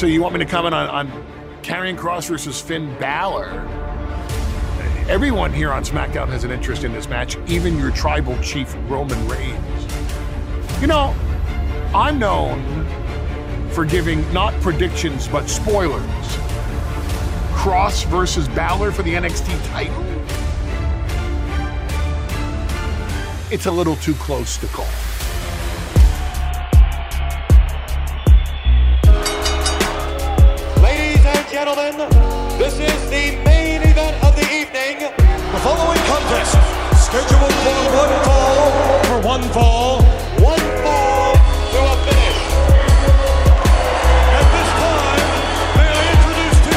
So you want me to comment on, on Karrion Kross versus Finn Balor? Everyone here on SmackDown has an interest in this match, even your tribal chief Roman Reigns. You know, I'm known for giving not predictions but spoilers. Kross versus Balor for the NXT title? It's a little too close to call. Gentlemen, this is the main event of the evening. The following contest, scheduled for one fall, for one fall, one fall to a finish. At this time, may I introduce to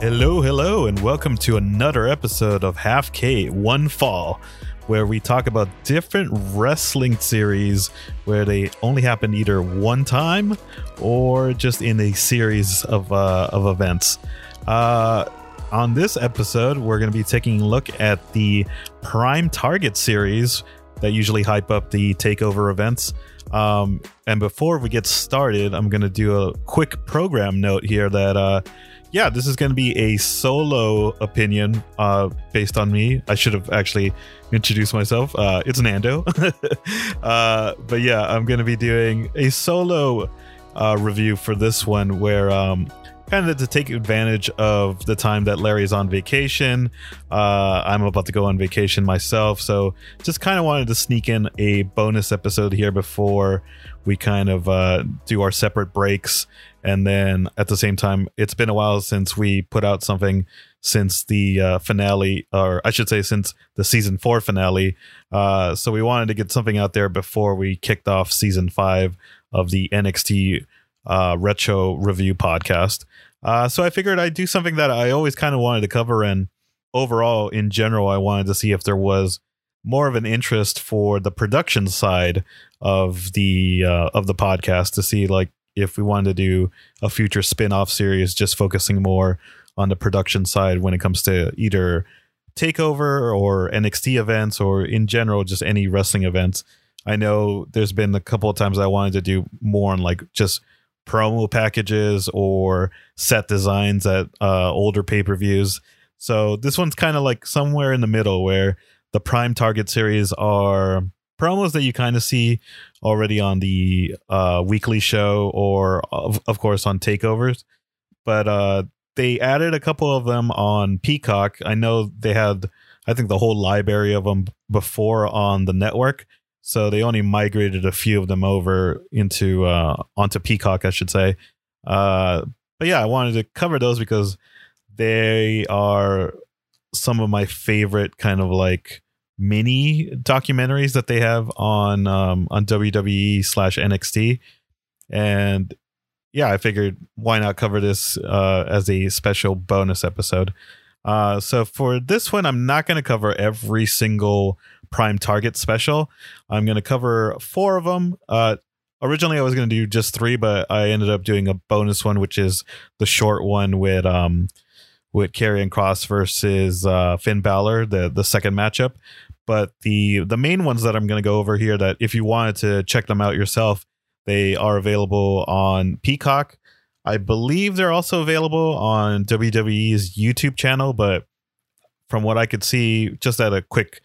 you Hello, hello, and welcome to another episode of Half K One Fall, where we talk about different wrestling series where they only happen either one time or just in a series of uh, of events. Uh, on this episode, we're going to be taking a look at the Prime Target series that usually hype up the takeover events. Um, and before we get started, I'm going to do a quick program note here that, uh, yeah, this is going to be a solo opinion uh, based on me. I should have actually introduced myself. Uh, it's Nando. uh, but yeah, I'm going to be doing a solo uh, review for this one where um, kind of to take advantage of the time that Larry's on vacation. Uh, I'm about to go on vacation myself, so just kind of wanted to sneak in a bonus episode here before we kind of uh, do our separate breaks. And then at the same time, it's been a while since we put out something since the uh, finale, or I should say, since the season four finale. Uh, so we wanted to get something out there before we kicked off season five of the NXT uh, retro review podcast. Uh, so I figured I'd do something that I always kind of wanted to cover. And overall, in general, I wanted to see if there was more of an interest for the production side of the uh, of the podcast to see like if we wanted to do a future spin-off series just focusing more on the production side when it comes to either takeover or NXT events or in general just any wrestling events. I know there's been a couple of times I wanted to do more on like just promo packages or set designs at uh, older pay-per-views. So this one's kind of like somewhere in the middle where the prime target series are promos that you kind of see already on the uh, weekly show or of, of course on takeovers. But uh, they added a couple of them on peacock. I know they had i think the whole library of them before on the network so they only migrated a few of them over into uh, onto peacock i should say uh, but yeah i wanted to cover those because they are some of my favorite kind of like mini documentaries that they have on um, on WWE slash NXT, and yeah, I figured why not cover this uh, as a special bonus episode. Uh, so for this one, I'm not going to cover every single Prime Target special. I'm going to cover four of them. Uh, originally, I was going to do just three, but I ended up doing a bonus one, which is the short one with um with Karrion Kross versus uh, Finn Balor, the the second matchup but the the main ones that I'm going to go over here that if you wanted to check them out yourself, they are available on Peacock. I believe they're also available on WWE's YouTube channel, but from what I could see, just at a quick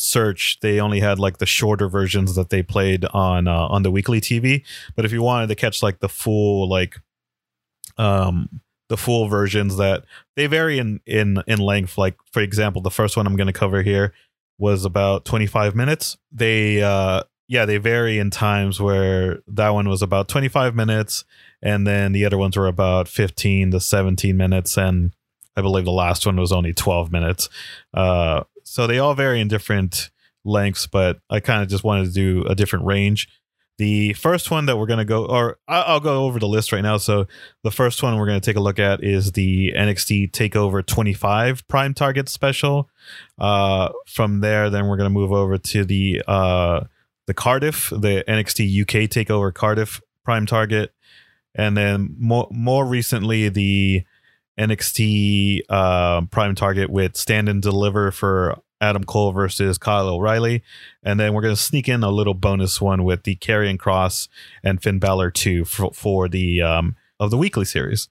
search, they only had like the shorter versions that they played on uh, on the weekly TV. But if you wanted to catch like the full like um the full versions that they vary in in in length, like for example, the first one I'm going to cover here was about 25 minutes. They uh yeah, they vary in times where that one was about 25 minutes and then the other ones were about 15 to 17 minutes and I believe the last one was only 12 minutes. Uh so they all vary in different lengths, but I kind of just wanted to do a different range. The first one that we're going to go, or I'll go over the list right now. So the first one we're going to take a look at is the NXT Takeover 25 Prime Target Special. Uh, from there, then we're going to move over to the uh, the Cardiff, the NXT UK Takeover Cardiff Prime Target, and then more more recently the NXT uh, Prime Target with Stand and Deliver for Adam Cole versus Kyle O'Reilly, and then we're going to sneak in a little bonus one with the Karrion Kross and Finn Balor two for, for the um, of the weekly series.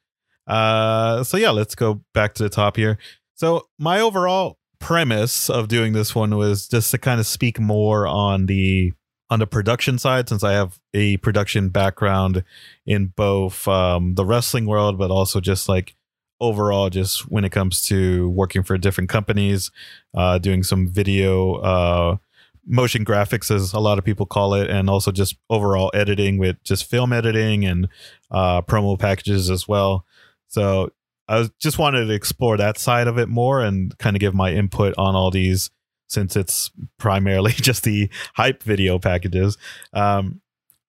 Uh, so yeah, let's go back to the top here. So my overall premise of doing this one was just to kind of speak more on the on the production side since I have a production background in both um, the wrestling world, but also just like overall, just when it comes to working for different companies, uh, doing some video, uh, motion graphics, as a lot of people call it, and also just overall editing with just film editing and uh, promo packages as well. So I was just wanted to explore that side of it more and kind of give my input on all these since it's primarily just the hype video packages. Um,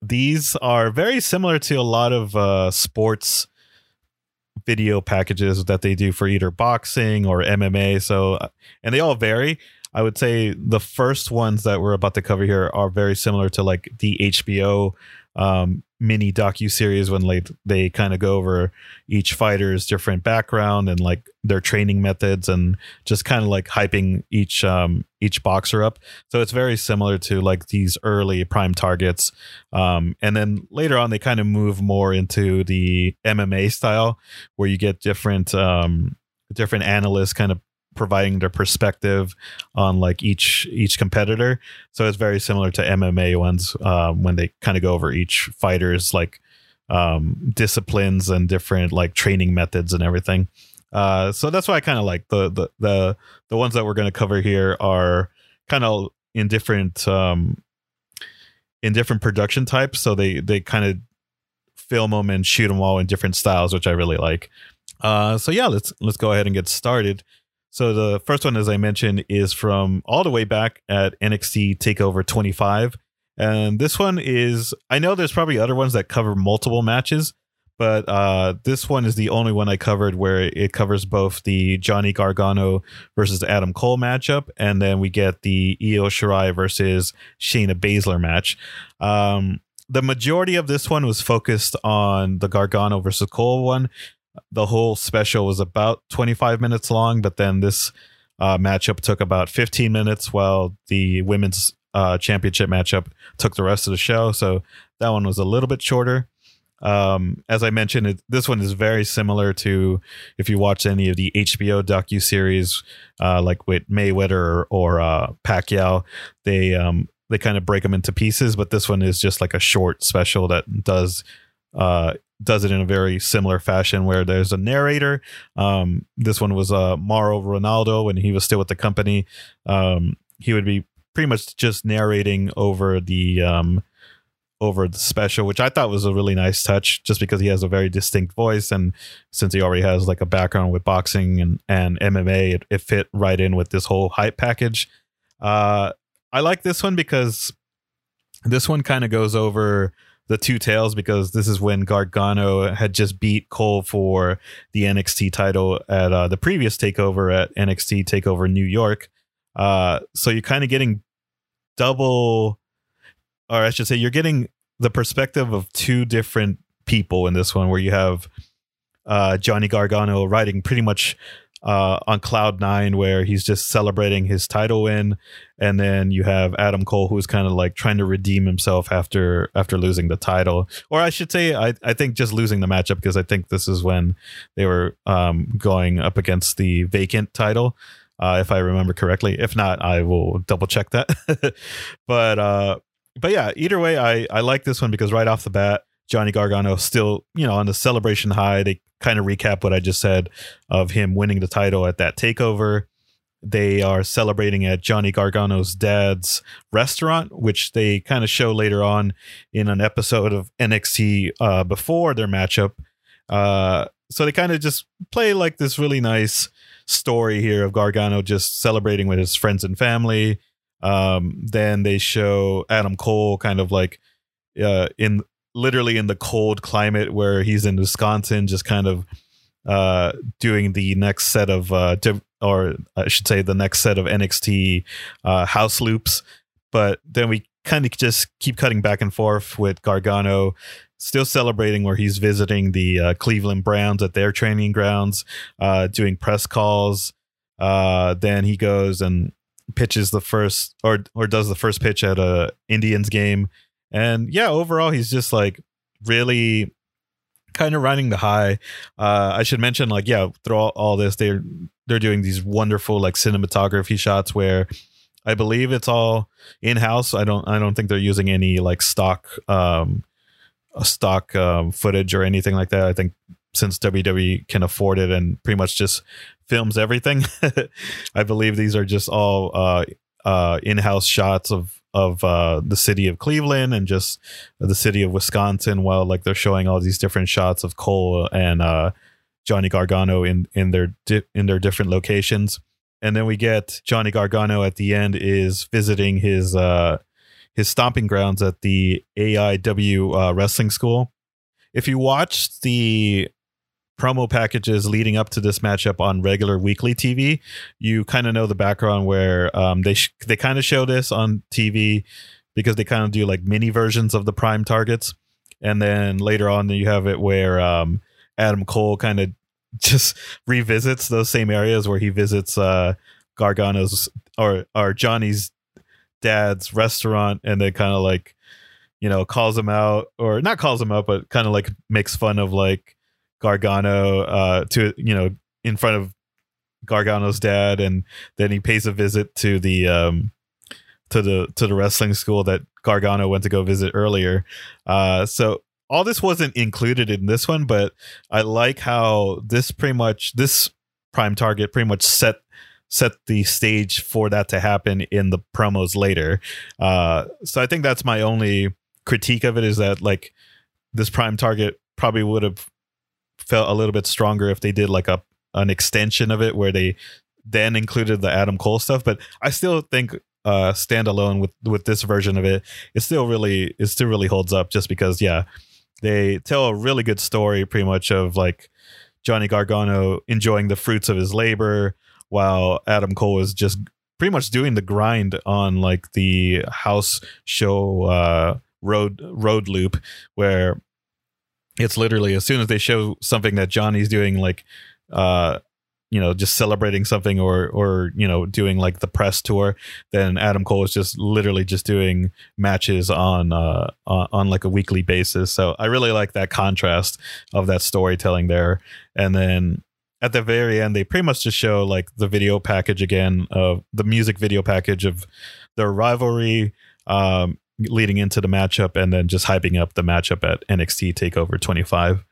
these are very similar to a lot of uh, sports video packages that they do for either boxing or MMA. So, uh, and they all vary. I would say the first ones that we're about to cover here are very similar to like the HBO um, mini docu series when like they kind of go over each fighter's different background and like their training methods and just kind of like hyping each um each boxer up. So it's very similar to like these early prime targets. Um and then later on they kind of move more into the MMA style where you get different um different analysts kind of providing their perspective on like each each competitor. So it's very similar to MMA ones um, when they kind of go over each fighter's like um, disciplines and different like training methods and everything. Uh, so that's why I kind of like the the the the ones that we're going to cover here are kind of in different um, in different production types. So they they kind of film them and shoot them all in different styles, which I really like. Uh, so yeah, let's let's go ahead and get started. So the first one, as I mentioned, is from all the way back at NXT Takeover 25, and this one is I know there's probably other ones that cover multiple matches, but uh, this one is the only one I covered where it covers both the Johnny Gargano versus Adam Cole matchup, and then we get the Io Shirai versus Shayna Baszler match. Um, the majority of this one was focused on the Gargano versus Cole one, the whole special was about 25 minutes long, but then this uh, matchup took about 15 minutes, while the women's uh, championship matchup took the rest of the show. So that one was a little bit shorter. Um, as I mentioned, it, this one is very similar to if you watch any of the HBO docu series, uh, like with Mayweather or, or uh, Pacquiao. They um, they kind of break them into pieces, but this one is just like a short special that does uh, does it in a very similar fashion where there's a narrator. Um, this one was uh, Mauro Ranallo when he was still with the company. Um, he would be pretty much just narrating over the um, over the special, which I thought was a really nice touch, just because he has a very distinct voice, and since he already has like a background with boxing and and MMA, it, it fit right in with this whole hype package. Uh, I like this one because this one kind of goes over the two tails because this is when Gargano had just beat Cole for the NXT title at uh, the previous takeover at NXT Takeover New York. Uh, so you're kind of getting double, or I should say, you're getting the perspective of two different people in this one, where you have uh, Johnny Gargano riding pretty much uh, on cloud nine where he's just celebrating his title win. And then you have adam cole who's kind of like trying to redeem himself after after losing the title. Or i should say i, I think just losing the matchup because i think this is when they were um, going up against the vacant title uh, if i remember correctly. If not i will double check that. But uh but yeah either way i i like this one because right off the bat Johnny Gargano still, you know, on the celebration high. They kind of recap what I just said of him winning the title at that takeover. They are celebrating at Johnny Gargano's dad's restaurant, which they kind of show later on in an episode of NXT uh, before their matchup. Uh, so they kind of just play like this really nice story here of Gargano just celebrating with his friends and family. Um, then they show Adam Cole kind of like uh, in literally in the cold climate where he's in Wisconsin, just kind of uh, doing the next set of, uh, or I should say, the next set of NXT uh, house loops. But then we kind of just keep cutting back and forth with Gargano still celebrating where he's visiting the uh, Cleveland Browns at their training grounds, uh, doing press calls. Uh, then he goes and pitches the first or or does the first pitch at a Indians game, and yeah, overall he's just like really kind of running the high. Uh, I should mention like yeah, through all, all this they're they're doing these wonderful like cinematography shots where I believe it's all in house. I don't I don't think they're using any like stock um stock um, footage or anything like that. I think since WWE can afford it and pretty much just films everything, I believe these are just all uh, uh, in-house shots of of uh, the city of Cleveland and just the city of Wisconsin. While like they're showing all these different shots of Cole and uh, Johnny Gargano in in their di- in their different locations, and then we get Johnny Gargano at the end is visiting his uh, his stomping grounds at the AIW uh, wrestling school. If you watch the promo packages leading up to this matchup on regular weekly TV, you kind of know the background where um, they sh- they kind of show this on TV because they kind of do like mini versions of the prime targets, and then later on you have it where um, Adam Cole kind of just revisits those same areas where he visits uh, Gargano's or or Johnny's dad's restaurant and they kind of like you know calls him out or not calls him out but kind of like makes fun of like gargano uh to you know in front of gargano's dad and then he pays a visit to the um to the to the wrestling school that gargano went to go visit earlier uh so all this wasn't included in this one but i like how this pretty much this prime target pretty much set set the stage for that to happen in the promos later. Uh, so I think that's my only critique of it is that like this prime target probably would have felt a little bit stronger if they did like a an extension of it where they then included the Adam Cole stuff. But I still think uh standalone with with this version of it, it still really it still really holds up just because yeah, they tell a really good story pretty much of like Johnny Gargano enjoying the fruits of his labor while Adam Cole is just pretty much doing the grind on like the house show uh, road road loop where it's literally as soon as they show something that Johnny's doing like uh you know just celebrating something or or you know doing like the press tour then Adam Cole is just literally just doing matches on uh on, on like a weekly basis. So I really like that contrast of that storytelling there. And then at the very end they pretty much just show like the video package again of the music video package of their rivalry. Um, leading into the matchup and then just hyping up the matchup at NXT Takeover 25.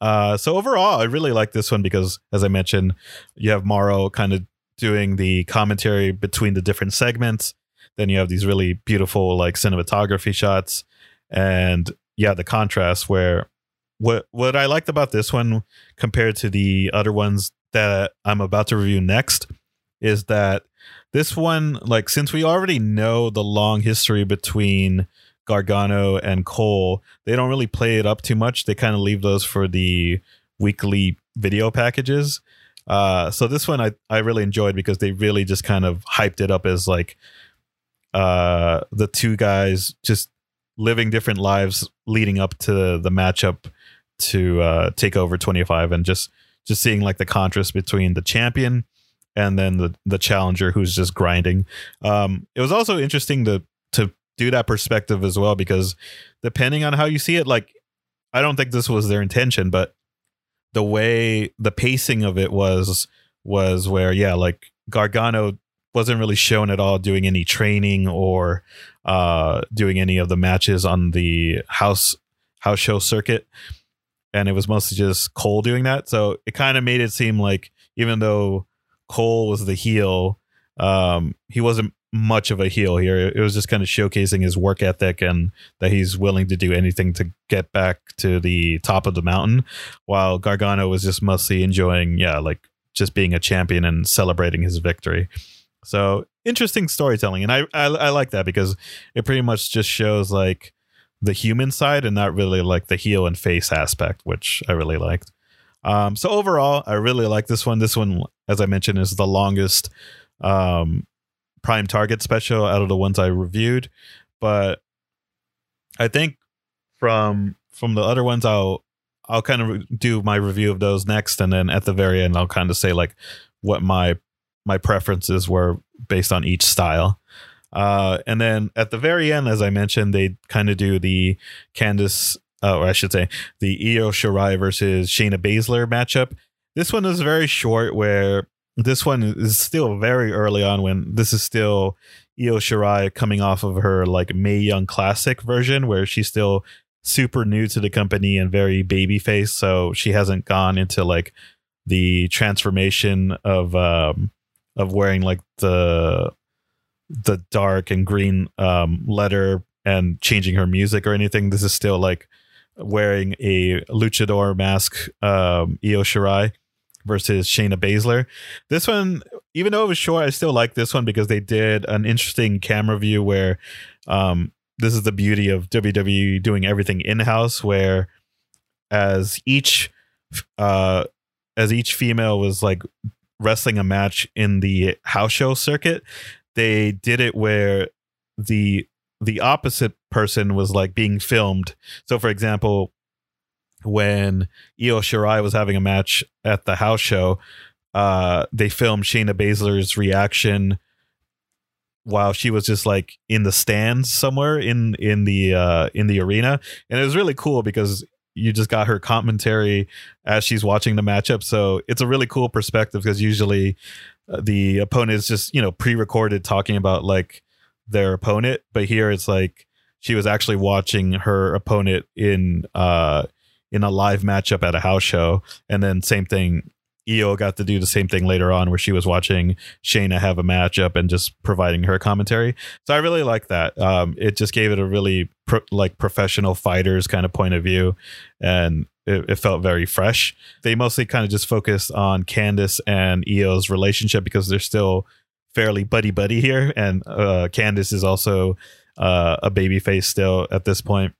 Uh, so overall, I really like this one because, as I mentioned, you have Mauro kind of doing the commentary between the different segments. Then you have these really beautiful like cinematography shots, and yeah, the contrast where what what I liked about this one compared to the other ones that I'm about to review next is that this one, like, since we already know the long history between Gargano and Cole, they don't really play it up too much. They kind of leave those for the weekly video packages. Uh, so this one I, I really enjoyed because they really just kind of hyped it up as like uh, the two guys just living different lives leading up to the matchup to uh, take over 25 and just just seeing like the contrast between the champion and then the the challenger who's just grinding. Um, it was also interesting to to do that perspective as well because depending on how you see it, like I don't think this was their intention, but the way the pacing of it was was where yeah, like Gargano wasn't really shown at all doing any training or uh doing any of the matches on the house house show circuit and it was mostly just Cole doing that. So it kind of made it seem like even though Cole was the heel, um, he wasn't much of a heel here. It was just kind of showcasing his work ethic and that he's willing to do anything to get back to the top of the mountain, while Gargano was just mostly enjoying, yeah, like just being a champion and celebrating his victory. So interesting storytelling, and I, I I like that because it pretty much just shows like the human side and not really like the heel and face aspect, which I really liked. Um, so overall, I really like this one. This one, as I mentioned, is the longest um, Prime Target special out of the ones I reviewed. But I think from from the other ones, I'll I'll kind of do my review of those next, and then at the very end, I'll kind of say like what my my preferences were based on each style. Uh, and then at the very end, as I mentioned, they kind of do the Candice, uh, or I should say, the Io Shirai versus Shayna Baszler matchup. This one is very short, where this one is still very early on when this is still Io Shirai coming off of her like Mae Young Classic version, where she's still super new to the company and very baby face, so she hasn't gone into like the transformation of um of wearing like the the dark and green um letter and changing her music or anything. This is still like wearing a luchador mask, um, Io Shirai versus Shayna Baszler. This one, even though it was short, I still like this one because they did an interesting camera view where um, this is the beauty of WWE doing everything in house, where as each uh, as each female was like wrestling a match in the house show circuit, they did it where the the opposite person was like being filmed. So, for example, when Io Shirai was having a match at the house show, uh, they filmed Shayna Baszler's reaction while she was just like in the stands somewhere in in the uh, in the arena, and it was really cool because you just got her commentary as she's watching the matchup. So it's a really cool perspective because usually uh, the opponent is just you know pre-recorded talking about like their opponent, but here it's like she was actually watching her opponent in uh in a live matchup at a house show, and then same thing. Io got to do the same thing later on, where she was watching Shayna have a matchup and just providing her commentary. So I really like that. Um, it just gave it a really pro- like professional fighters kind of point of view, and it, it felt very fresh. They mostly kind of just focused on Candice and Io's relationship because they're still fairly buddy buddy here, and uh, Candice is also uh, a baby face still at this point.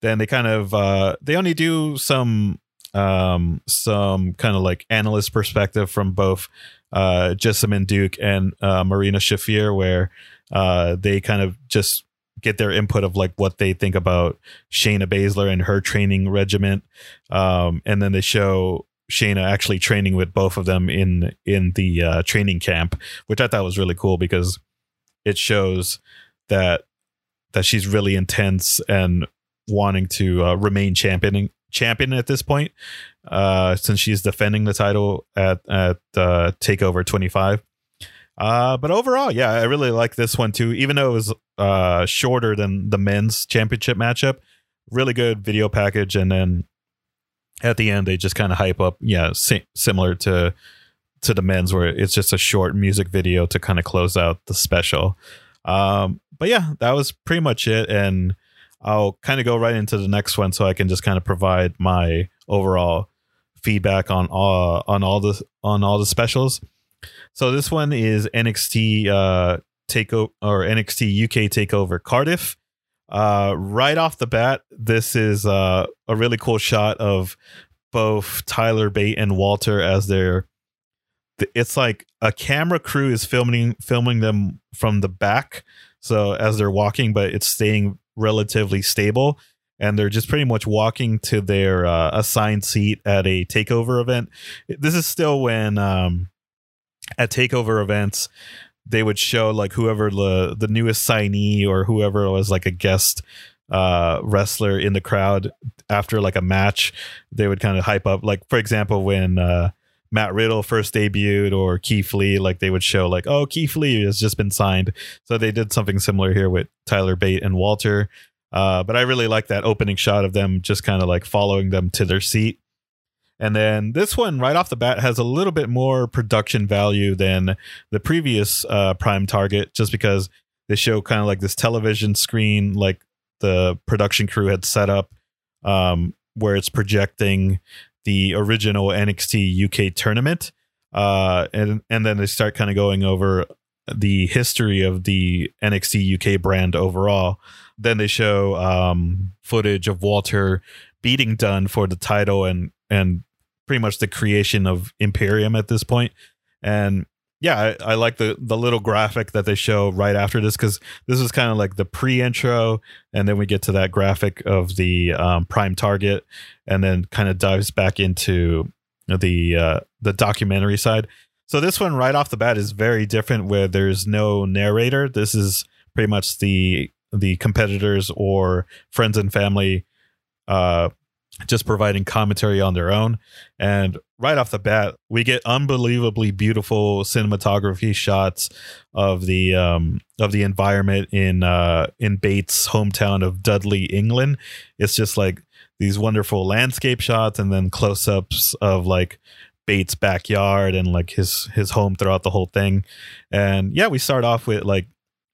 Then they kind of uh, they only do some um, some kind of like analyst perspective from both uh, Jessamyn Duke and uh, Marina Shafir, where uh, they kind of just get their input of like what they think about Shayna Baszler and her training regiment, um, and then they show Shayna actually training with both of them in in the uh, training camp, which I thought was really cool because it shows that that she's really intense and wanting to uh, remain championing champion at this point, uh, since she's defending the title at at uh, Takeover 25. Uh, but overall, yeah, I really like this one too. Even though it was uh, shorter than the men's championship matchup, really good video package. And then at the end, they just kind of hype up, yeah, si- similar to to the men's, where it's just a short music video to kind of close out the special. Um, but yeah, that was pretty much it. And I'll kind of go right into the next one so I can just kind of provide my overall feedback on all on all the on all the specials. So this one is NXT uh takeover or NXT UK takeover Cardiff. Uh right off the bat, this is uh a really cool shot of both Tyler Bate and Walter as they're it's like a camera crew is filming filming them from the back so as they're walking but it's staying relatively stable and they're just pretty much walking to their uh, assigned seat at a takeover event. This is still when um, at takeover events they would show like whoever the the newest signee or whoever was like a guest uh, wrestler in the crowd after like a match. They would kind of hype up, like for example when. Uh, Matt Riddle first debuted or Keith Lee, like they would show like, oh, Keith Lee has just been signed. So they did something similar here with Tyler Bate and Walter. Uh, but I really like that opening shot of them just kind of like following them to their seat. And then this one, right off the bat, has a little bit more production value than the previous uh, Prime Target, just because they show kind of like this television screen, like the production crew had set up, um, where it's projecting the original NXT UK tournament. Uh, and and then they start kind of going over the history of the NXT UK brand overall. Then they show um, footage of Walter beating Dunne for the title and and pretty much the creation of Imperium at this point. And yeah, I, I, like the the little graphic that they show right after this because this is kind of like the pre-intro, and then we get to that graphic of the um, prime target, and then kind of dives back into the uh, the documentary side. So this one right off the bat is very different where there's no narrator. This is pretty much the the competitors or friends and family uh just providing commentary on their own. And right off the bat, we get unbelievably beautiful cinematography shots of the um of the environment in uh in Bates' hometown of Dudley, England. It's just like these wonderful landscape shots and then close-ups of like Bates' backyard and like his his home throughout the whole thing. And yeah, we start off with like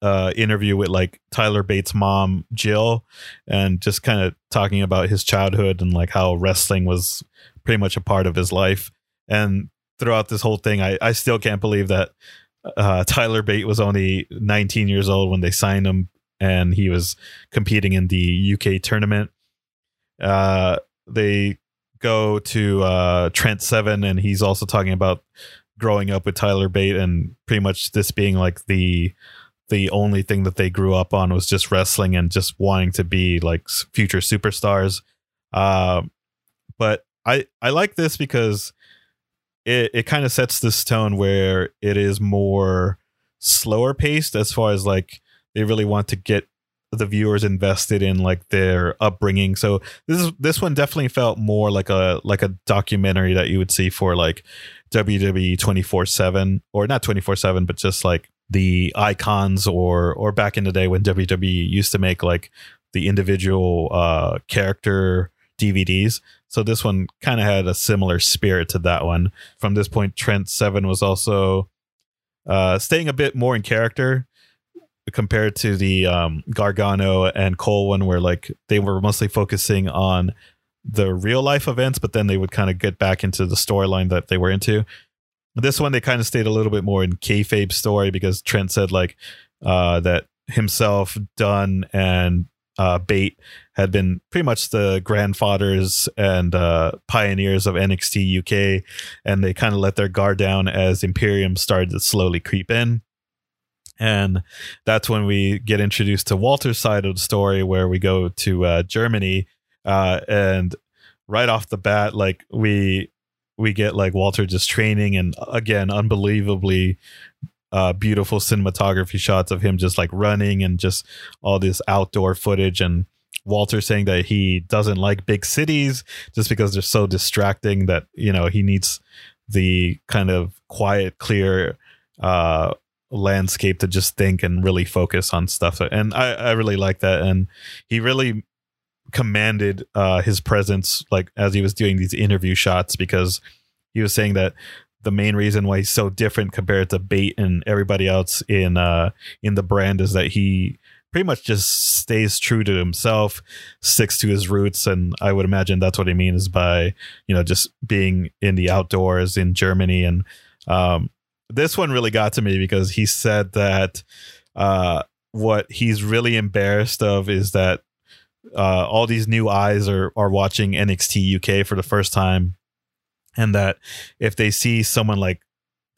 uh interview with like Tyler Bates' mom, Jill, and just kind of talking about his childhood and like how wrestling was pretty much a part of his life. And throughout this whole thing, I I still can't believe that uh Tyler Bate was only 19 years old when they signed him and he was competing in the UK tournament. Uh they go to uh Trent Seven and he's also talking about growing up with Tyler Bate and pretty much this being like the the only thing that they grew up on was just wrestling and just wanting to be like future superstars. Uh, but I I like this because it it kind of sets this tone where it is more slower paced as far as like they really want to get the viewers invested in like their upbringing. So this is this one definitely felt more like a like a documentary that you would see for like WWE 24/7 or not 24/7 but just like the icons or or back in the day when WWE used to make like the individual uh character DVDs. So this one kind of had a similar spirit to that one. From this point Trent 7 was also uh staying a bit more in character compared to the um Gargano and Cole one where like they were mostly focusing on the real life events but then they would kind of get back into the storyline that they were into this one they kind of stayed a little bit more in kayfabe story because Trent said like uh, that himself, Dunne, and uh, Bate had been pretty much the grandfathers and uh, pioneers of NXT UK, and they kind of let their guard down as Imperium started to slowly creep in. And that's when we get introduced to Walter's side of the story, where we go to uh, Germany, uh, and right off the bat, like we we get like Walter just training and again unbelievably uh beautiful cinematography shots of him just like running and just all this outdoor footage and Walter saying that he doesn't like big cities just because they're so distracting that you know he needs the kind of quiet clear uh landscape to just think and really focus on stuff. And I I really like that. And he really commanded uh his presence like as he was doing these interview shots because he was saying that the main reason why he's so different compared to Bate and everybody else in uh in the brand is that he pretty much just stays true to himself, sticks to his roots, and I would imagine that's what he means by you know just being in the outdoors in Germany. And um, this one really got to me because he said that uh, what he's really embarrassed of is that uh, all these new eyes are are watching NXT UK for the first time, and that if they see someone like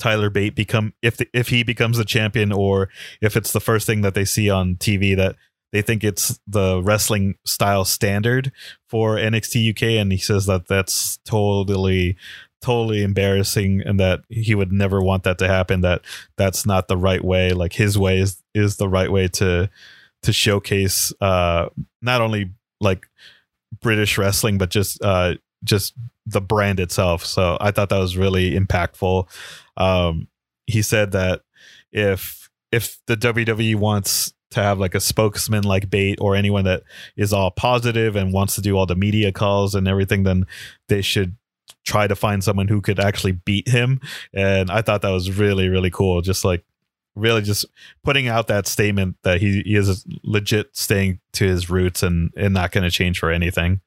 Tyler Bate become if the, if he becomes the champion or if it's the first thing that they see on TV that they think it's the wrestling style standard for NXT UK and he says that that's totally totally embarrassing and that he would never want that to happen that that's not the right way like his way is is the right way to to showcase uh not only like British wrestling but just uh just the brand itself so I thought that was really impactful um he said that if if the WWE wants to have like a spokesman like Bate or anyone that is all positive and wants to do all the media calls and everything, then they should try to find someone who could actually beat him. And I thought that was really, really cool. Just like really just putting out that statement that he, he is legit staying to his roots and, and not going to change for anything.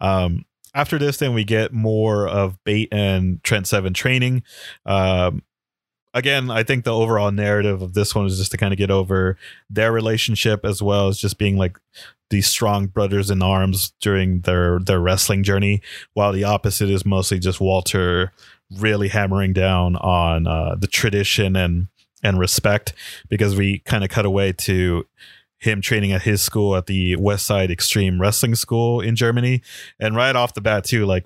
Um, after this, then we get more of Bate and Trent Seven training. Um, again, I think the overall narrative of this one is just to kind of get over their relationship as well as just being like these strong brothers in arms during their their wrestling journey, while the opposite is mostly just Walter really hammering down on uh, the tradition and and respect because we kind of cut away to him training at his school at the West Side Extreme Wrestling School in Germany, and right off the bat too, like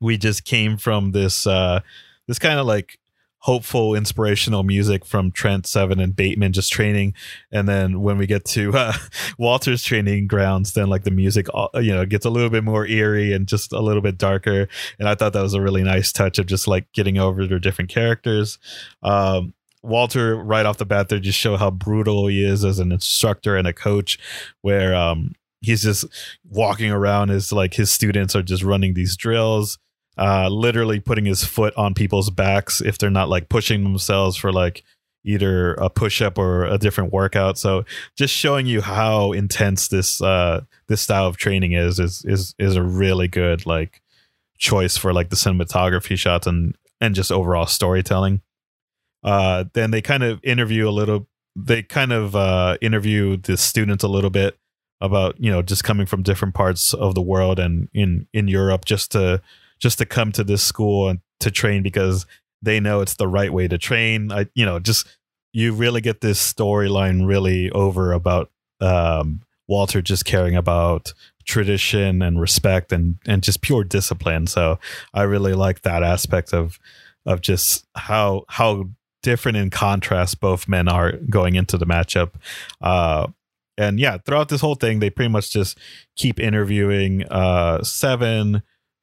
we just came from this uh this kind of like hopeful, inspirational music from Trent Seven and Bateman just training, and then when we get to uh, Walter's training grounds, then like the music, uh, you know, gets a little bit more eerie and just a little bit darker. And I thought that was a really nice touch of just like getting over their different characters. Um, Walter, right off the bat, they just show how brutal he is as an instructor and a coach, where um, he's just walking around as like his students are just running these drills uh, literally putting his foot on people's backs if they're not like pushing themselves for like either a push up or a different workout. So just showing you how intense this uh this style of training is is is is a really good like choice for like the cinematography shots and and just overall storytelling. Uh then they kind of interview a little they kind of uh interview the students a little bit about, you know, just coming from different parts of the world and in in Europe just to just to come to this school and to train because they know it's the right way to train. I, you know, just you really get this storyline really over about um, Walter just caring about tradition and respect and and just pure discipline. So I really like that aspect of of just how how different in contrast both men are going into the matchup. Uh, and yeah, throughout this whole thing, they pretty much just keep interviewing uh, Seven,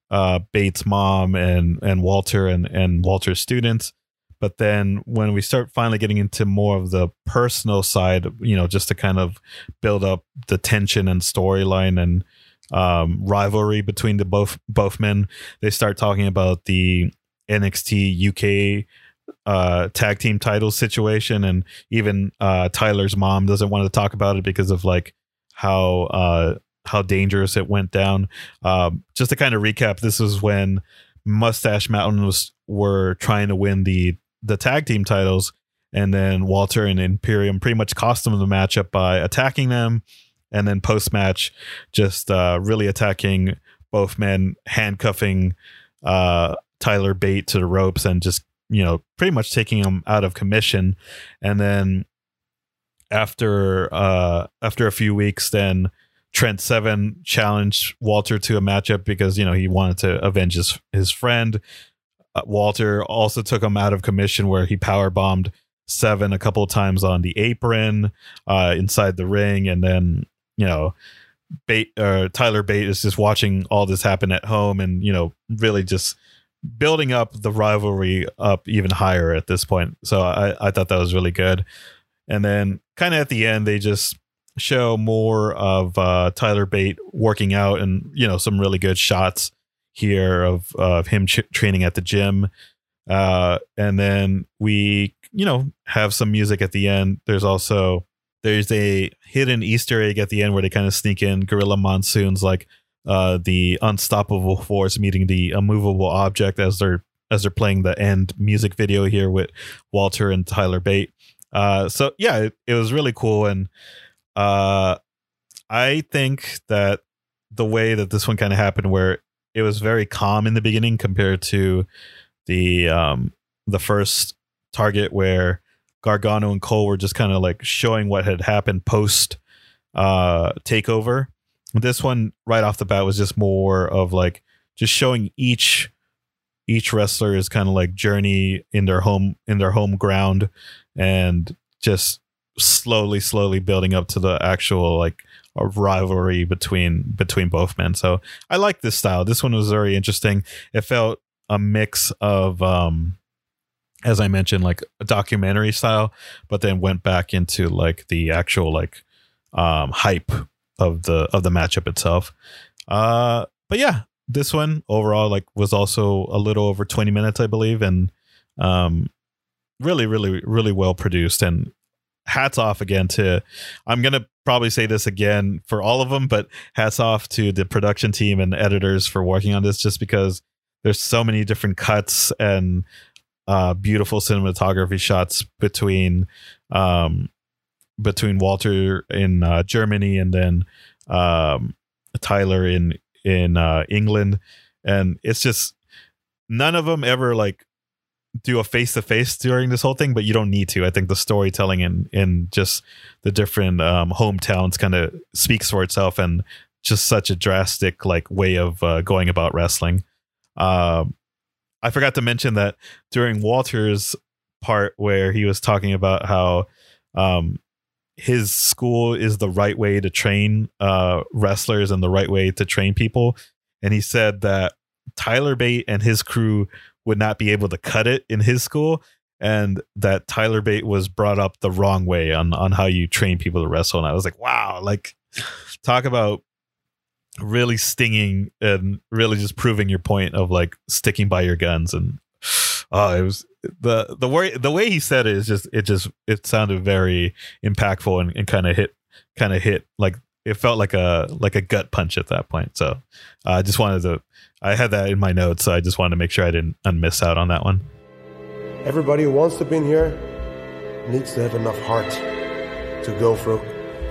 uh, Bates' mom and and Walter and and Walter's students. But then when we start finally getting into more of the personal side, you know, just to kind of build up the tension and storyline and um, rivalry between the both both men, they start talking about the NXT UK uh, tag team title situation, and even uh, Tyler's mom doesn't want to talk about it because of like how uh, how dangerous it went down. Um, just to kind of recap, this is when Mustache Mountain was were trying to win the the tag team titles, and then Walter and Imperium pretty much cost them the matchup by attacking them, and then post match just uh, really attacking both men, handcuffing uh, Tyler Bate to the ropes, and just you know pretty much taking him out of commission, and then after uh after a few weeks then Trent Seven challenged Walter to a matchup because you know he wanted to avenge his his friend. Uh, Walter also took him out of commission where he power bombed Seven a couple of times on the apron uh, inside the ring, and then you know Bate uh, Tyler Bate is just watching all this happen at home, and you know really just building up the rivalry up even higher at this point. So I I thought that was really good, and then kind of at the end they just show more of uh, Tyler Bate working out and you know some really good shots here of of him ch- training at the gym. Uh, and then we you know have some music at the end. There's also there's a hidden Easter egg at the end where they kind of sneak in Gorilla Monsoons like uh, the unstoppable force meeting the immovable object as they're as they're playing the end music video here with Walter and Tyler Bate. Uh, so yeah, it, it was really cool and uh, I think that the way that this one kind of happened, where it was very calm in the beginning compared to the um the first target where Gargano and Cole were just kind of like showing what had happened post uh takeover. This one right off the bat was just more of like just showing each each wrestler is kind of like journey in their home in their home ground and just slowly, slowly building up to the actual like rivalry between between both men. So I like this style. This one was very interesting. It felt a mix of um as I mentioned, like a documentary style, but then went back into like the actual like um hype of the of the matchup itself. Uh but yeah, this one overall like was also a little over 20 minutes, I believe, and um really, really, really well produced and hats off again to i'm gonna probably say this again for all of them but hats off to the production team and editors for working on this just because there's so many different cuts and uh, beautiful cinematography shots between um, between walter in uh, germany and then um, tyler in in uh, england and it's just none of them ever like do a face to face during this whole thing, but you don't need to. I think the storytelling and in, just the different um, hometowns kind of speaks for itself, and just such a drastic like way of uh, going about wrestling. Um, I forgot to mention that during Walter's part where he was talking about how um, his school is the right way to train uh, wrestlers and the right way to train people. And he said that Tyler Bate and his crew would not be able to cut it in his school and that Tyler Bate was brought up the wrong way on on how you train people to wrestle. And I was like, wow, like talk about really stinging and really just proving your point of like sticking by your guns and oh it was the the way the way he said it is just it just it sounded very impactful and, and kind of hit kind of hit like it felt like a like a gut punch at that point. So uh, i just wanted to i had that in my notes so i just wanted to make sure i didn't miss out on that one. Everybody who wants to be in here needs to have enough heart to go through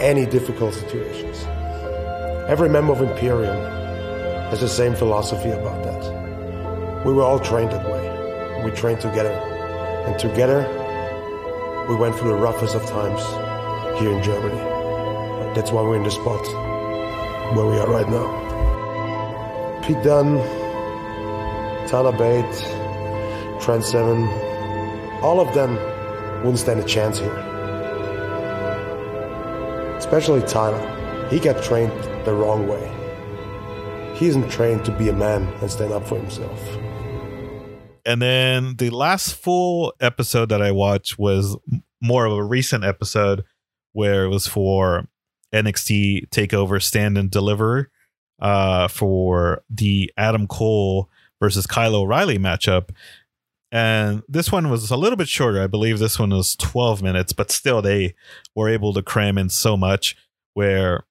any difficult situations. Every member of imperium has the same philosophy about that. We were all trained that way we trained together. And together, we went through the roughest of times here in Germany. That's why we're in the spot where we are right now. Pete Dunne, Tyler Bate, Trent Seven, all of them wouldn't stand a chance here. Especially Tyler. He got trained the wrong way. He isn't trained to be a man and stand up for himself. And then the last full episode that I watched was more of a recent episode where it was for NXT Takeover Stand and Deliver uh, for the Adam Cole versus Kyle O'Reilly matchup. And this one was a little bit shorter. I believe this one was 12 minutes, but still they were able to cram in so much where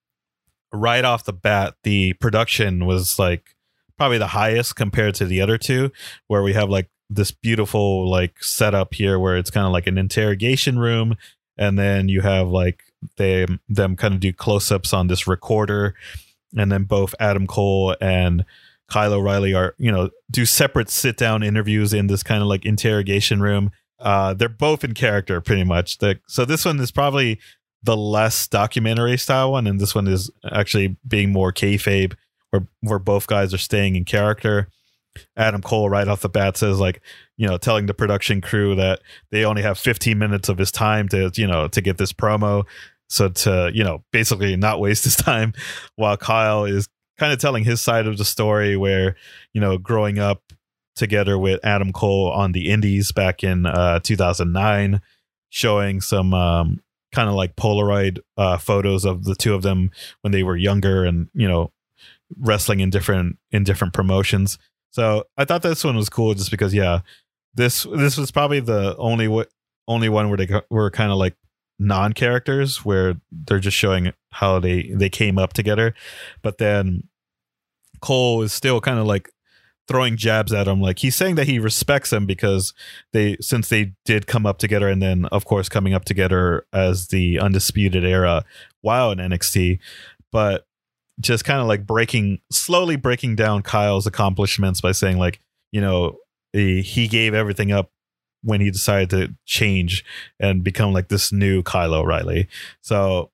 right off the bat, the production was like probably the highest compared to the other two, where we have like this beautiful like setup here where it's kind of like an interrogation room, and then you have like they them kind of do close ups on this recorder, and then both Adam Cole and Kyle O'Reilly are you know do separate sit down interviews in this kind of like interrogation room. Uh, they're both in character pretty much. The, so this one is probably the less documentary style one, and this one is actually being more kayfabe where where both guys are staying in character. Adam Cole right off the bat says like, you know, telling the production crew that they only have 15 minutes of his time to, you know, to get this promo. So to, you know, basically not waste his time while Kyle is kind of telling his side of the story where, you know, growing up together with Adam Cole on the Indies back in uh 2009, showing some um kind of like Polaroid uh photos of the two of them when they were younger and, you know, wrestling in different in different promotions. So I thought this one was cool just because yeah, this this was probably the only w- only one where they were kind of like non characters where they're just showing how they they came up together, but then Cole is still kind of like throwing jabs at him like he's saying that he respects him because they since they did come up together and then of course coming up together as the undisputed era while in NXT but just kind of like breaking slowly breaking down Kyle's accomplishments by saying like you know he, gave everything up when he decided to change and become like this new Kyle O'Reilly. So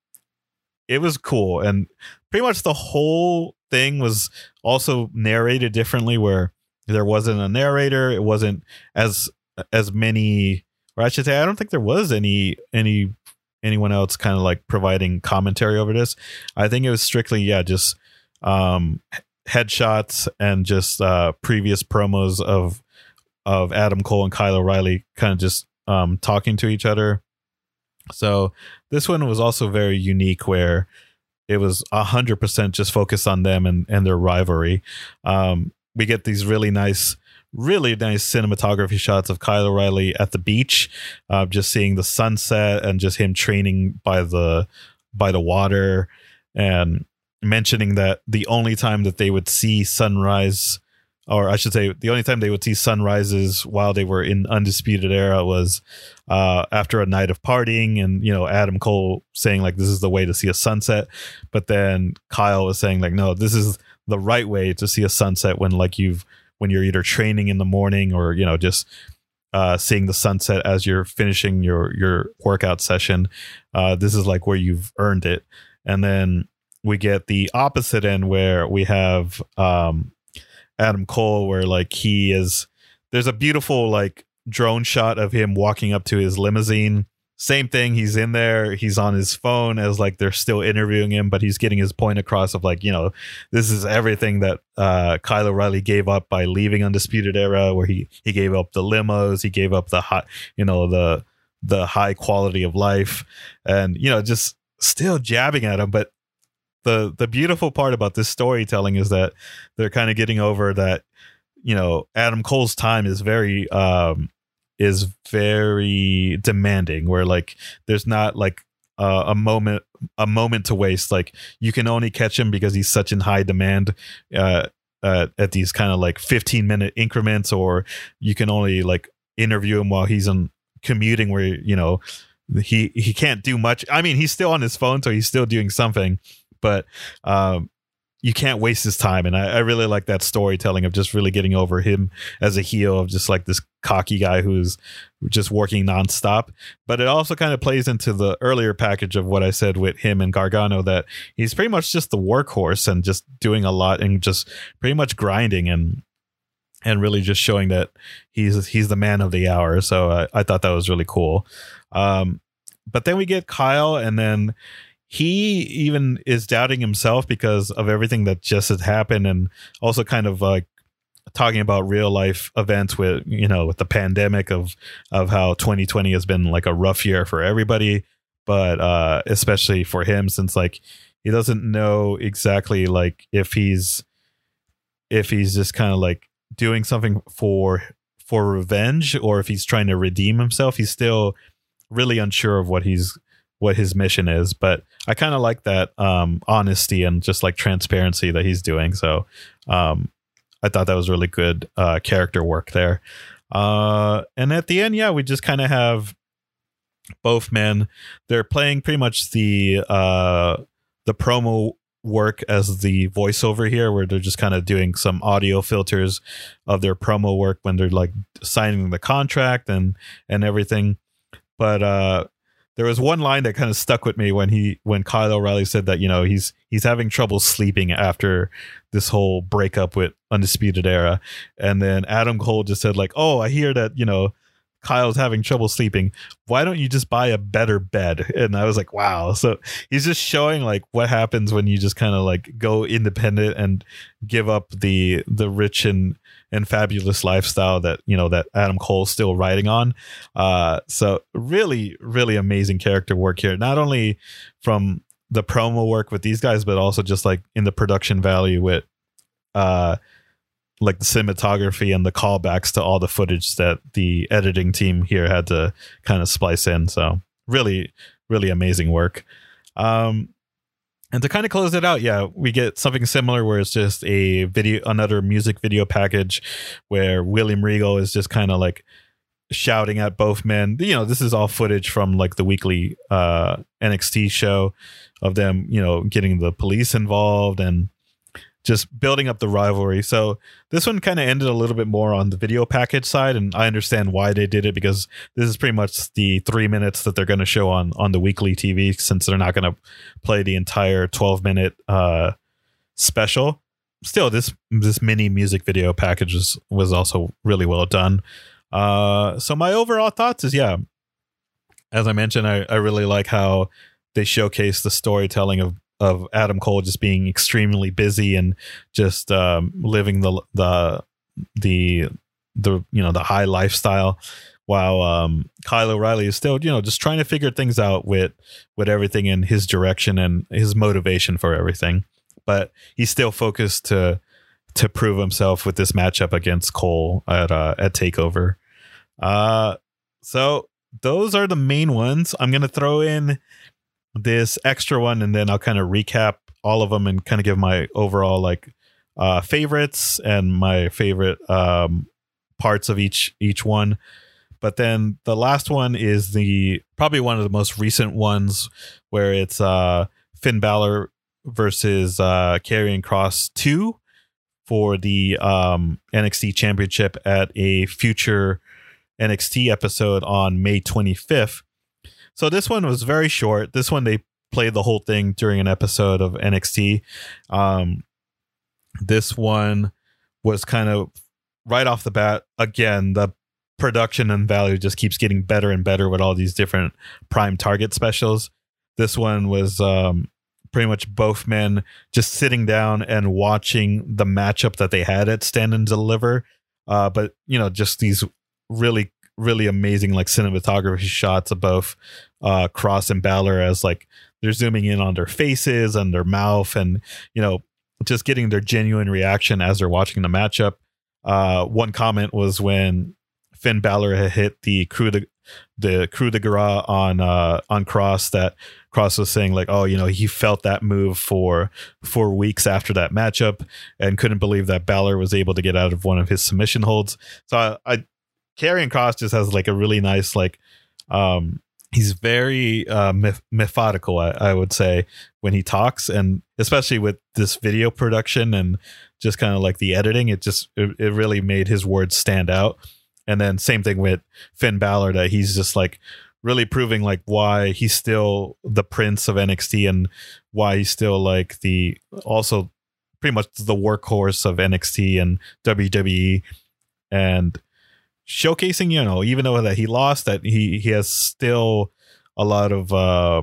it was cool and pretty much the whole thing was also narrated differently where there wasn't a narrator, it wasn't as as many or I should say I don't think there was any any anyone else kind of like providing commentary over this. I think it was strictly yeah, just um headshots and just uh previous promos of of Adam Cole and Kyle O'Reilly kind of just um talking to each other. So this one was also very unique where it was a hundred percent just focused on them and, and their rivalry. Um, we get these really nice really nice cinematography shots of Kyle O'Reilly at the beach, uh, just seeing the sunset and just him training by the by the water, and mentioning that the only time that they would see sunrise, or I should say, the only time they would see sunrises while they were in Undisputed Era was uh, after a night of partying, and you know Adam Cole saying like this is the way to see a sunset, but then Kyle was saying like no, this is the right way to see a sunset when like you've when you're either training in the morning or you know just uh, seeing the sunset as you're finishing your your workout session. Uh, this is like where you've earned it, and then we get the opposite end where we have um, Adam Cole, where like he is. There's a beautiful like drone shot of him walking up to his limousine. Same thing. He's in there. He's on his phone as like they're still interviewing him, but he's getting his point across of like, you know, this is everything that uh, Kyle O'Reilly gave up by leaving Undisputed Era, where he he gave up the limos, he gave up the hot, you know, the the high quality of life, and you know, just still jabbing at him. But the the beautiful part about this storytelling is that they're kind of getting over that you know Adam Cole's time is very um is very demanding where like there's not like uh, a moment a moment to waste. Like you can only catch him because he's such in high demand uh, uh at these kind of like 15 minute increments or you can only like interview him while he's on commuting where you know he he can't do much. I mean he's still on his phone so he's still doing something but um, you can't waste his time. And I, I, really like that storytelling of just really getting over him as a heel of just like this cocky guy who's just working nonstop. But it also kind of plays into the earlier package of what I said with him and Gargano that he's pretty much just the workhorse and just doing a lot and just pretty much grinding and and really just showing that he's he's the man of the hour. So I, I thought that was really cool. Um, but then we get Kyle, and then he even is doubting himself because of everything that just had happened and also kind of like talking about real life events with you know with the pandemic of of how 2020 has been like a rough year for everybody. But uh especially for him since like he doesn't know exactly like if he's if he's just kind of like doing something for for revenge or if he's trying to redeem himself. He's still really unsure of what he's what his mission is but i kind of like that um honesty and just like transparency that he's doing so um i thought that was really good uh character work there. Uh and at the end yeah we just kind of have both men. They're playing pretty much the uh the promo work as the voiceover here where they're just kind of doing some audio filters of their promo work when they're like signing the contract and and everything. But uh there was one line that kind of stuck with me when he when Kyle O'Reilly said that you know he's he's having trouble sleeping after this whole breakup with Undisputed Era, and then Adam Cole just said like, "Oh, I hear that you know Kyle's having trouble sleeping. Why don't you just buy a better bed?" And I was like, "Wow!" So he's just showing like what happens when you just kind of like go independent and give up the the rich and and fabulous lifestyle that you know that Adam Cole's still riding on. Uh, so really, really amazing character work here. Not only from the promo work with these guys, but also just like in the production value with uh like the cinematography and the callbacks to all the footage that the editing team here had to kind of splice in. So really, really amazing work. Um, and to kind of close it out, yeah, we get something similar where it's just a video, another music video package where William Regal is just kind of like shouting at both men. You know, this is all footage from like the weekly uh, NXT show of them, you know, getting the police involved and just building up the rivalry. So this one kind of ended a little bit more on the video package side, and I understand why they did it because this is pretty much the three minutes that they're going to show on on the weekly TV since they're not going to play the entire twelve minute uh, special. Still, this this mini music video package was, was also really well done. Uh, so my overall thoughts is yeah, as I mentioned, I, I really like how they showcase the storytelling of of Adam Cole just being extremely busy and just um, living the the the the you know the high lifestyle while um, Kyle O'Reilly is still you know just trying to figure things out with with everything in his direction and his motivation for everything. But he's still focused to to prove himself with this matchup against Cole at uh, at Takeover. Uh so those are the main ones. I'm going to throw in this extra one and then I'll kind of recap all of them and kind of give my overall like uh favorites and my favorite um parts of each each one. But then the last one is the probably one of the most recent ones where it's uh Finn Balor versus uh Karrion Kross 2 for the um NXT championship at a future NXT episode on May 25th so this one was very short. This one they played the whole thing during an episode of NXT. Um, this one was kind of right off the bat. Again, the production and value just keeps getting better and better with all these different prime target specials. This one was um, pretty much both men just sitting down and watching the matchup that they had at Stand and Deliver. Uh, but you know, just these really, really amazing like cinematography shots of both uh, Kross and Balor as like they're zooming in on their faces and their mouth, and you know, just getting their genuine reaction as they're watching the matchup. Uh, one comment was when Finn Balor had hit the coup de the coup de grace on uh, on Kross that Kross was saying like, oh, you know, he felt that move for four weeks after that matchup and couldn't believe that Balor was able to get out of one of his submission holds. So I, I Karrion Kross just has like a really nice like um he's very uh methodical I, I would say when he talks. And especially with this video production and just kind of like the editing it just it, it really made his words stand out. And then same thing with Finn Balor that he's just like really proving like why he's still the prince of NXT and why he's still like the also pretty much the workhorse of NXT and WWE and showcasing you know even though that he lost that he he has still a lot of uh,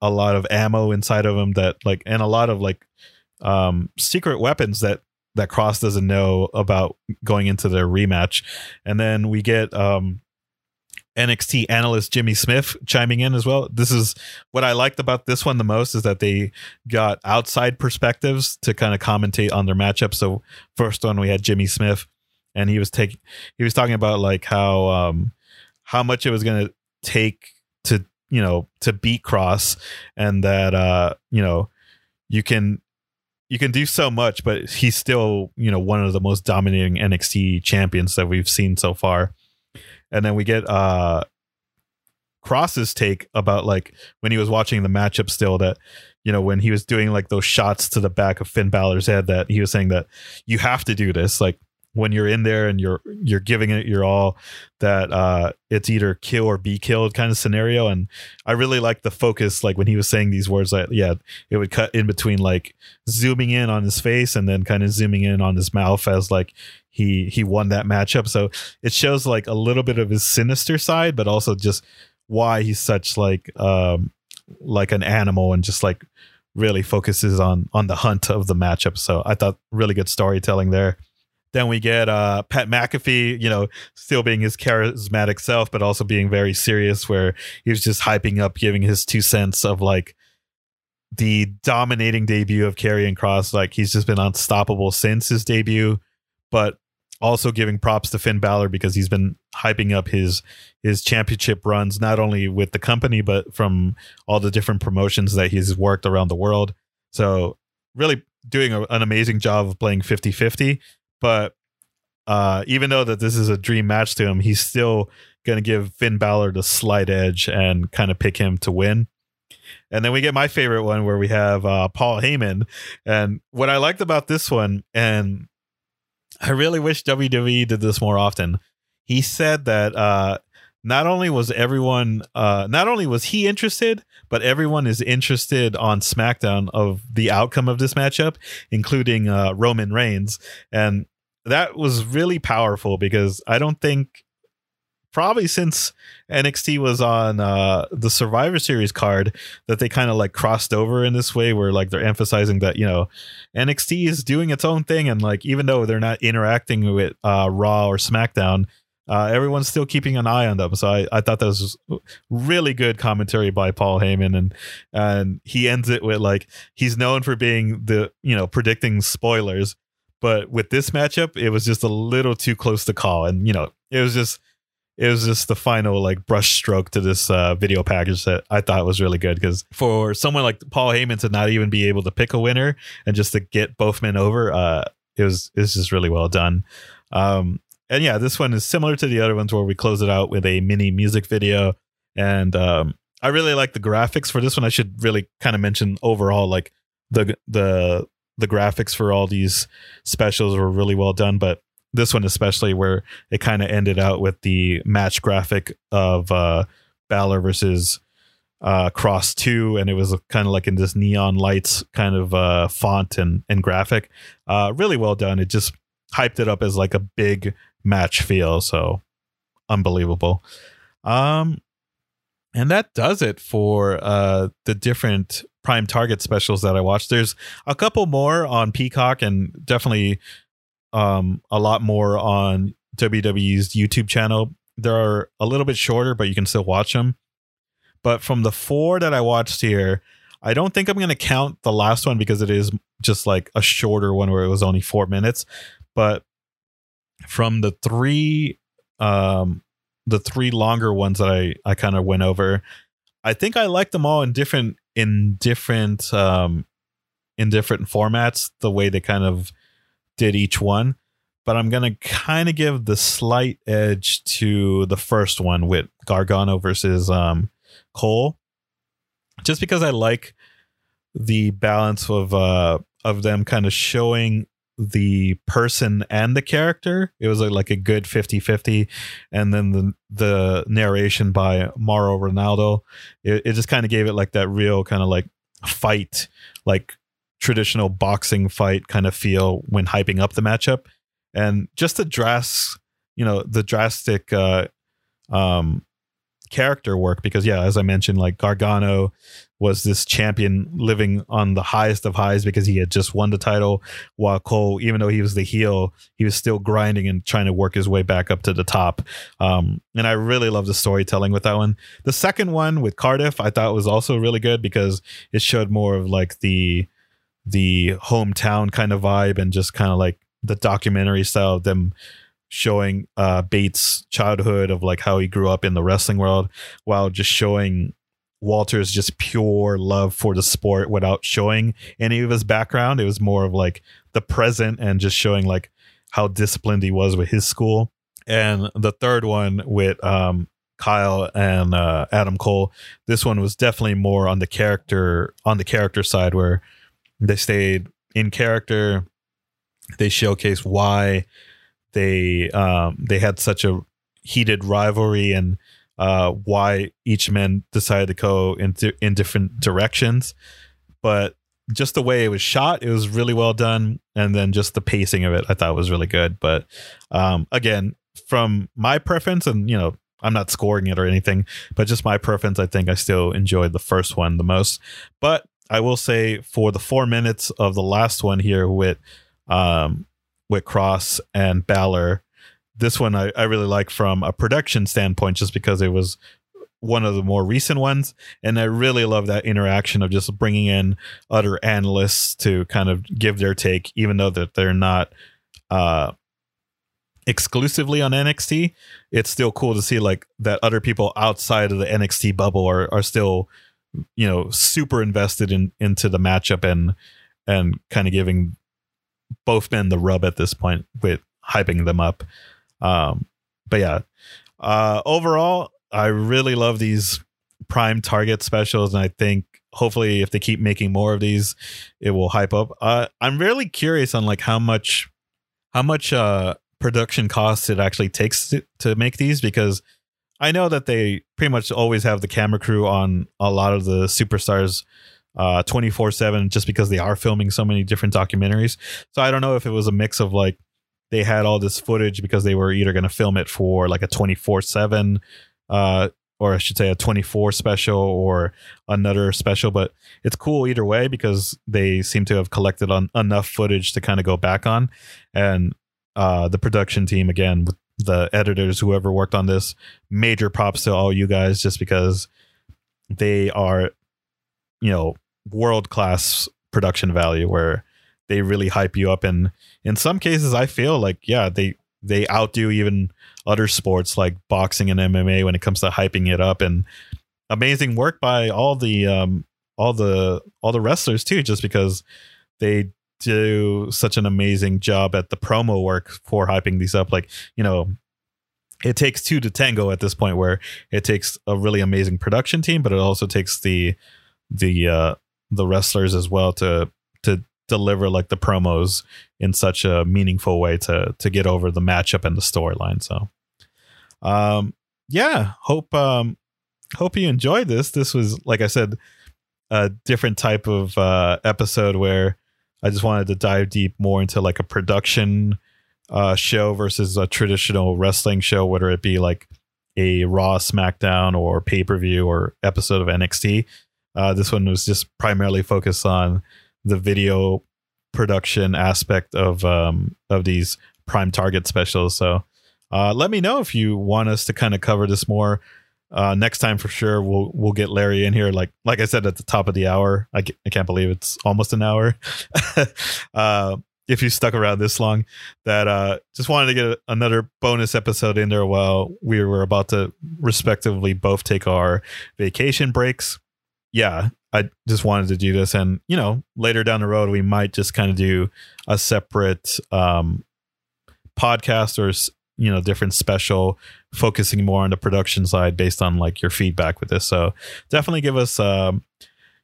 a lot of ammo inside of him that like and a lot of like um secret weapons that that Kross doesn't know about going into their rematch. And then we get um, NXT analyst Jimmy Smith chiming in as well. This is what I liked about this one the most is that they got outside perspectives to kind of commentate on their matchup. So first one we had Jimmy Smith and he was taking he was talking about like how um how much it was going to take to you know to beat Kross and that uh you know you can you can do so much, but he's still, you know, one of the most dominating NXT champions that we've seen so far. And then we get uh Kross's take about like when he was watching the matchup still that you know when he was doing like those shots to the back of Finn Balor's head that he was saying that you have to do this like when you're in there and you're you're giving it your all that uh it's either kill or be killed kind of scenario. And i really like the focus like when he was saying these words like yeah it would cut in between like zooming in on his face and then kind of zooming in on his mouth as like he he won that matchup. So it shows like a little bit of his sinister side but also just why he's such like um like an animal and just like really focuses on on the hunt of the matchup. So i thought really good storytelling there then we get uh, Pat McAfee, you know, still being his charismatic self, but also being very serious, where he was just hyping up, giving his two cents of like the dominating debut of Karrion Kross. Like he's just been unstoppable since his debut, but also giving props to Finn Balor because he's been hyping up his his championship runs not only with the company but from all the different promotions that he's worked around the world. So really doing a, an amazing job of playing 50-50 but uh, even though that this is a dream match to him, he's still going to give Finn Balor the slight edge and kind of pick him to win. And then we get my favorite one where we have uh, Paul Heyman. And what I liked about this one, and I really wish WWE did this more often, he said that uh, not only was everyone, uh, not only was he interested, but everyone is interested on SmackDown of the outcome of this matchup, including uh, Roman Reigns. And that was really powerful because I don't think probably since NXT was on uh, the Survivor Series card that they kind of like crossed over in this way where like they're emphasizing that you know NXT is doing its own thing and like even though they're not interacting with uh, Raw or SmackDown. Uh, everyone's still keeping an eye on them, so I, I thought that was really good commentary by Paul Heyman, and and he ends it with like he's known for being the you know predicting spoilers, but with this matchup, it was just a little too close to call, and you know, it was just it was just the final like brush stroke to this uh, video package that I thought was really good because for someone like Paul Heyman to not even be able to pick a winner and just to get both men over, uh, it was it's just really well done. Um, and yeah, this one is similar to the other ones where we close it out with a mini music video, and um, I really like the graphics for this one. I should really kind of mention overall like the the the graphics for all these specials were really well done, but this one especially where it kind of ended out with the match graphic of uh Balor versus uh Kross 2 and it was kind of like in this neon lights kind of uh font and and graphic. Uh really well done. It just hyped it up as like a big match feel, so unbelievable. Um, and that does it for uh the different prime target specials that I watched. There's a couple more on Peacock and definitely um a lot more on WWE's YouTube channel. They're a little bit shorter, but you can still watch them. But from the four that I watched here, I don't think I'm going to count the last one because it is just like a shorter one where it was only four minutes. But from the three, um, the three longer ones that I I kind of went over, I think I like them all in different in different um in different formats. The way they kind of did each one. But I'm gonna kind of give the slight edge to the first one with Gargano versus um Cole just because I like the balance of uh of them kind of showing the person and the character. It was like a good 50-50 and then the the narration by Mauro Ranallo, it, it just kind of gave it like that real kind of like fight like traditional boxing fight kind of feel when hyping up the matchup and just the dress you know the drastic uh um character work because yeah as i mentioned like gargano was this champion living on the highest of highs because he had just won the title while cole even though he was the heel he was still grinding and trying to work his way back up to the top. Um, and i really love the storytelling with that one. The second one with cardiff i thought was also really good because it showed more of like the the hometown kind of vibe and just kind of like the documentary style of them showing uh Bate's childhood of like how he grew up in the wrestling world while just showing Walter's just pure love for the sport without showing any of his background. It was more of like the present and just showing like how disciplined he was with his school. And the third one with um Kyle and uh, Adam Cole. This one was definitely more on the character on the character side where they stayed in character. They showcase why they um, they had such a heated rivalry and uh, why each man decided to go in in different directions. But just the way it was shot, it was really well done, and then just the pacing of it, I thought was really good. But um, again, from my preference, and you know, I'm not scoring it or anything, but just my preference, I think I still enjoyed the first one the most. But I will say for the four minutes of the last one here with um, with Kross and Balor. This one I, I really like from a production standpoint, just because it was one of the more recent ones, and I really love that interaction of just bringing in other analysts to kind of give their take, even though that they're not uh, exclusively on NXT. It's still cool to see like that other people outside of the NXT bubble are are still you know super invested in into the matchup and and kind of giving both been the rub at this point with hyping them up. Um, but yeah, uh, overall, I really love these prime target specials, and I think hopefully if they keep making more of these, it will hype up. Uh, I'm really curious on like how much, how much uh, production costs it actually takes to, to make these because I know that they pretty much always have the camera crew on a lot of the superstars uh 24/7 just because they are filming so many different documentaries. So I don't know if it was a mix of like they had all this footage because they were either going to film it for like a 24/7 uh or I should say a 24 special or another special, but it's cool either way because they seem to have collected on enough footage to kind of go back on and uh the production team again with the editors whoever worked on this major props to all you guys just because they are you know world class production value where they really hype you up. And in some cases I feel like yeah they they outdo even other sports like boxing and MMA when it comes to hyping it up. And amazing work by all the um all the all the wrestlers too just because they do such an amazing job at the promo work for hyping these up. Like you know it takes two to tango at this point where it takes a really amazing production team but it also takes the the uh the wrestlers as well to to deliver like the promos in such a meaningful way to to get over the matchup and the storyline. So, um, yeah, hope um hope you enjoyed this. This was like I said, a different type of uh, episode where I just wanted to dive deep more into like a production uh, show versus a traditional wrestling show, whether it be like a Raw, SmackDown, or pay per view or episode of NXT. Uh, this one was just primarily focused on the video production aspect of um, of these prime target specials. So uh, let me know if you want us to kind of cover this more. Uh, next time for sure we'll we'll get Larry in here. Like like I said at the top of the hour, I, I can't believe it's almost an hour. uh, if you stuck around this long, that uh, just wanted to get another bonus episode in there while we were about to respectively both take our vacation breaks. Yeah, I just wanted to do this, and you know, later down the road we might just kind of do a separate um, podcast or you know different special focusing more on the production side based on like your feedback with this. So definitely give us um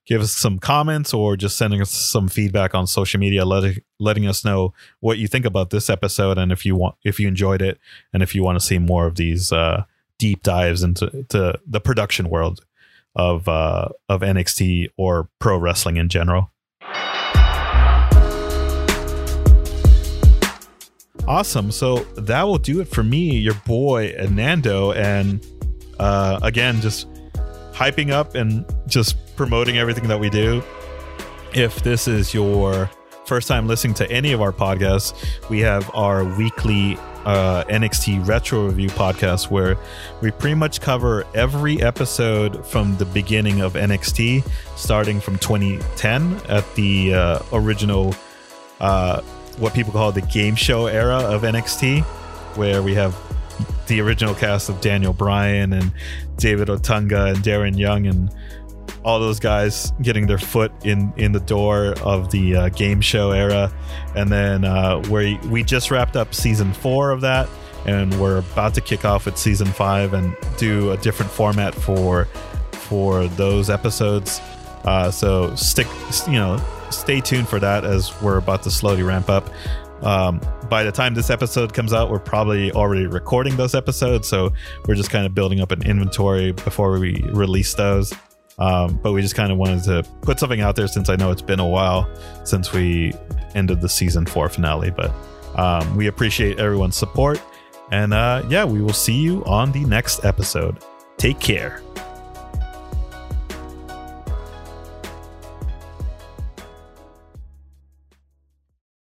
give us some comments or just sending us some feedback on social media letting letting us know what you think about this episode and if you want if you enjoyed it and if you want to see more of these uh deep dives into to the production world of uh of NXT or pro wrestling in general Awesome. So that will do it for me, your boy Nando, and uh, again, just hyping up and just promoting everything that we do. If this is your first time listening to any of our podcasts, we have our weekly uh, NXT Retro Review podcast where we pretty much cover every episode from the beginning of NXT, starting from 2010 at the uh, original. Uh, what people call the game show era of NXT, where we have the original cast of Daniel Bryan and David Otunga and Darren Young and all those guys getting their foot in in the door of the uh, game show era, and then uh, where we just wrapped up season four of that, and we're about to kick off with season five and do a different format for for those episodes. Uh, so stick, you know, stay tuned for that as we're about to slowly ramp up. Um, by the time this episode comes out, we're probably already recording those episodes, so we're just kind of building up an inventory before we release those. Um, but we just kind of wanted to put something out there since I know it's been a while since we ended the season four finale. But um, we appreciate everyone's support, and uh, yeah, we will see you on the next episode. Take care.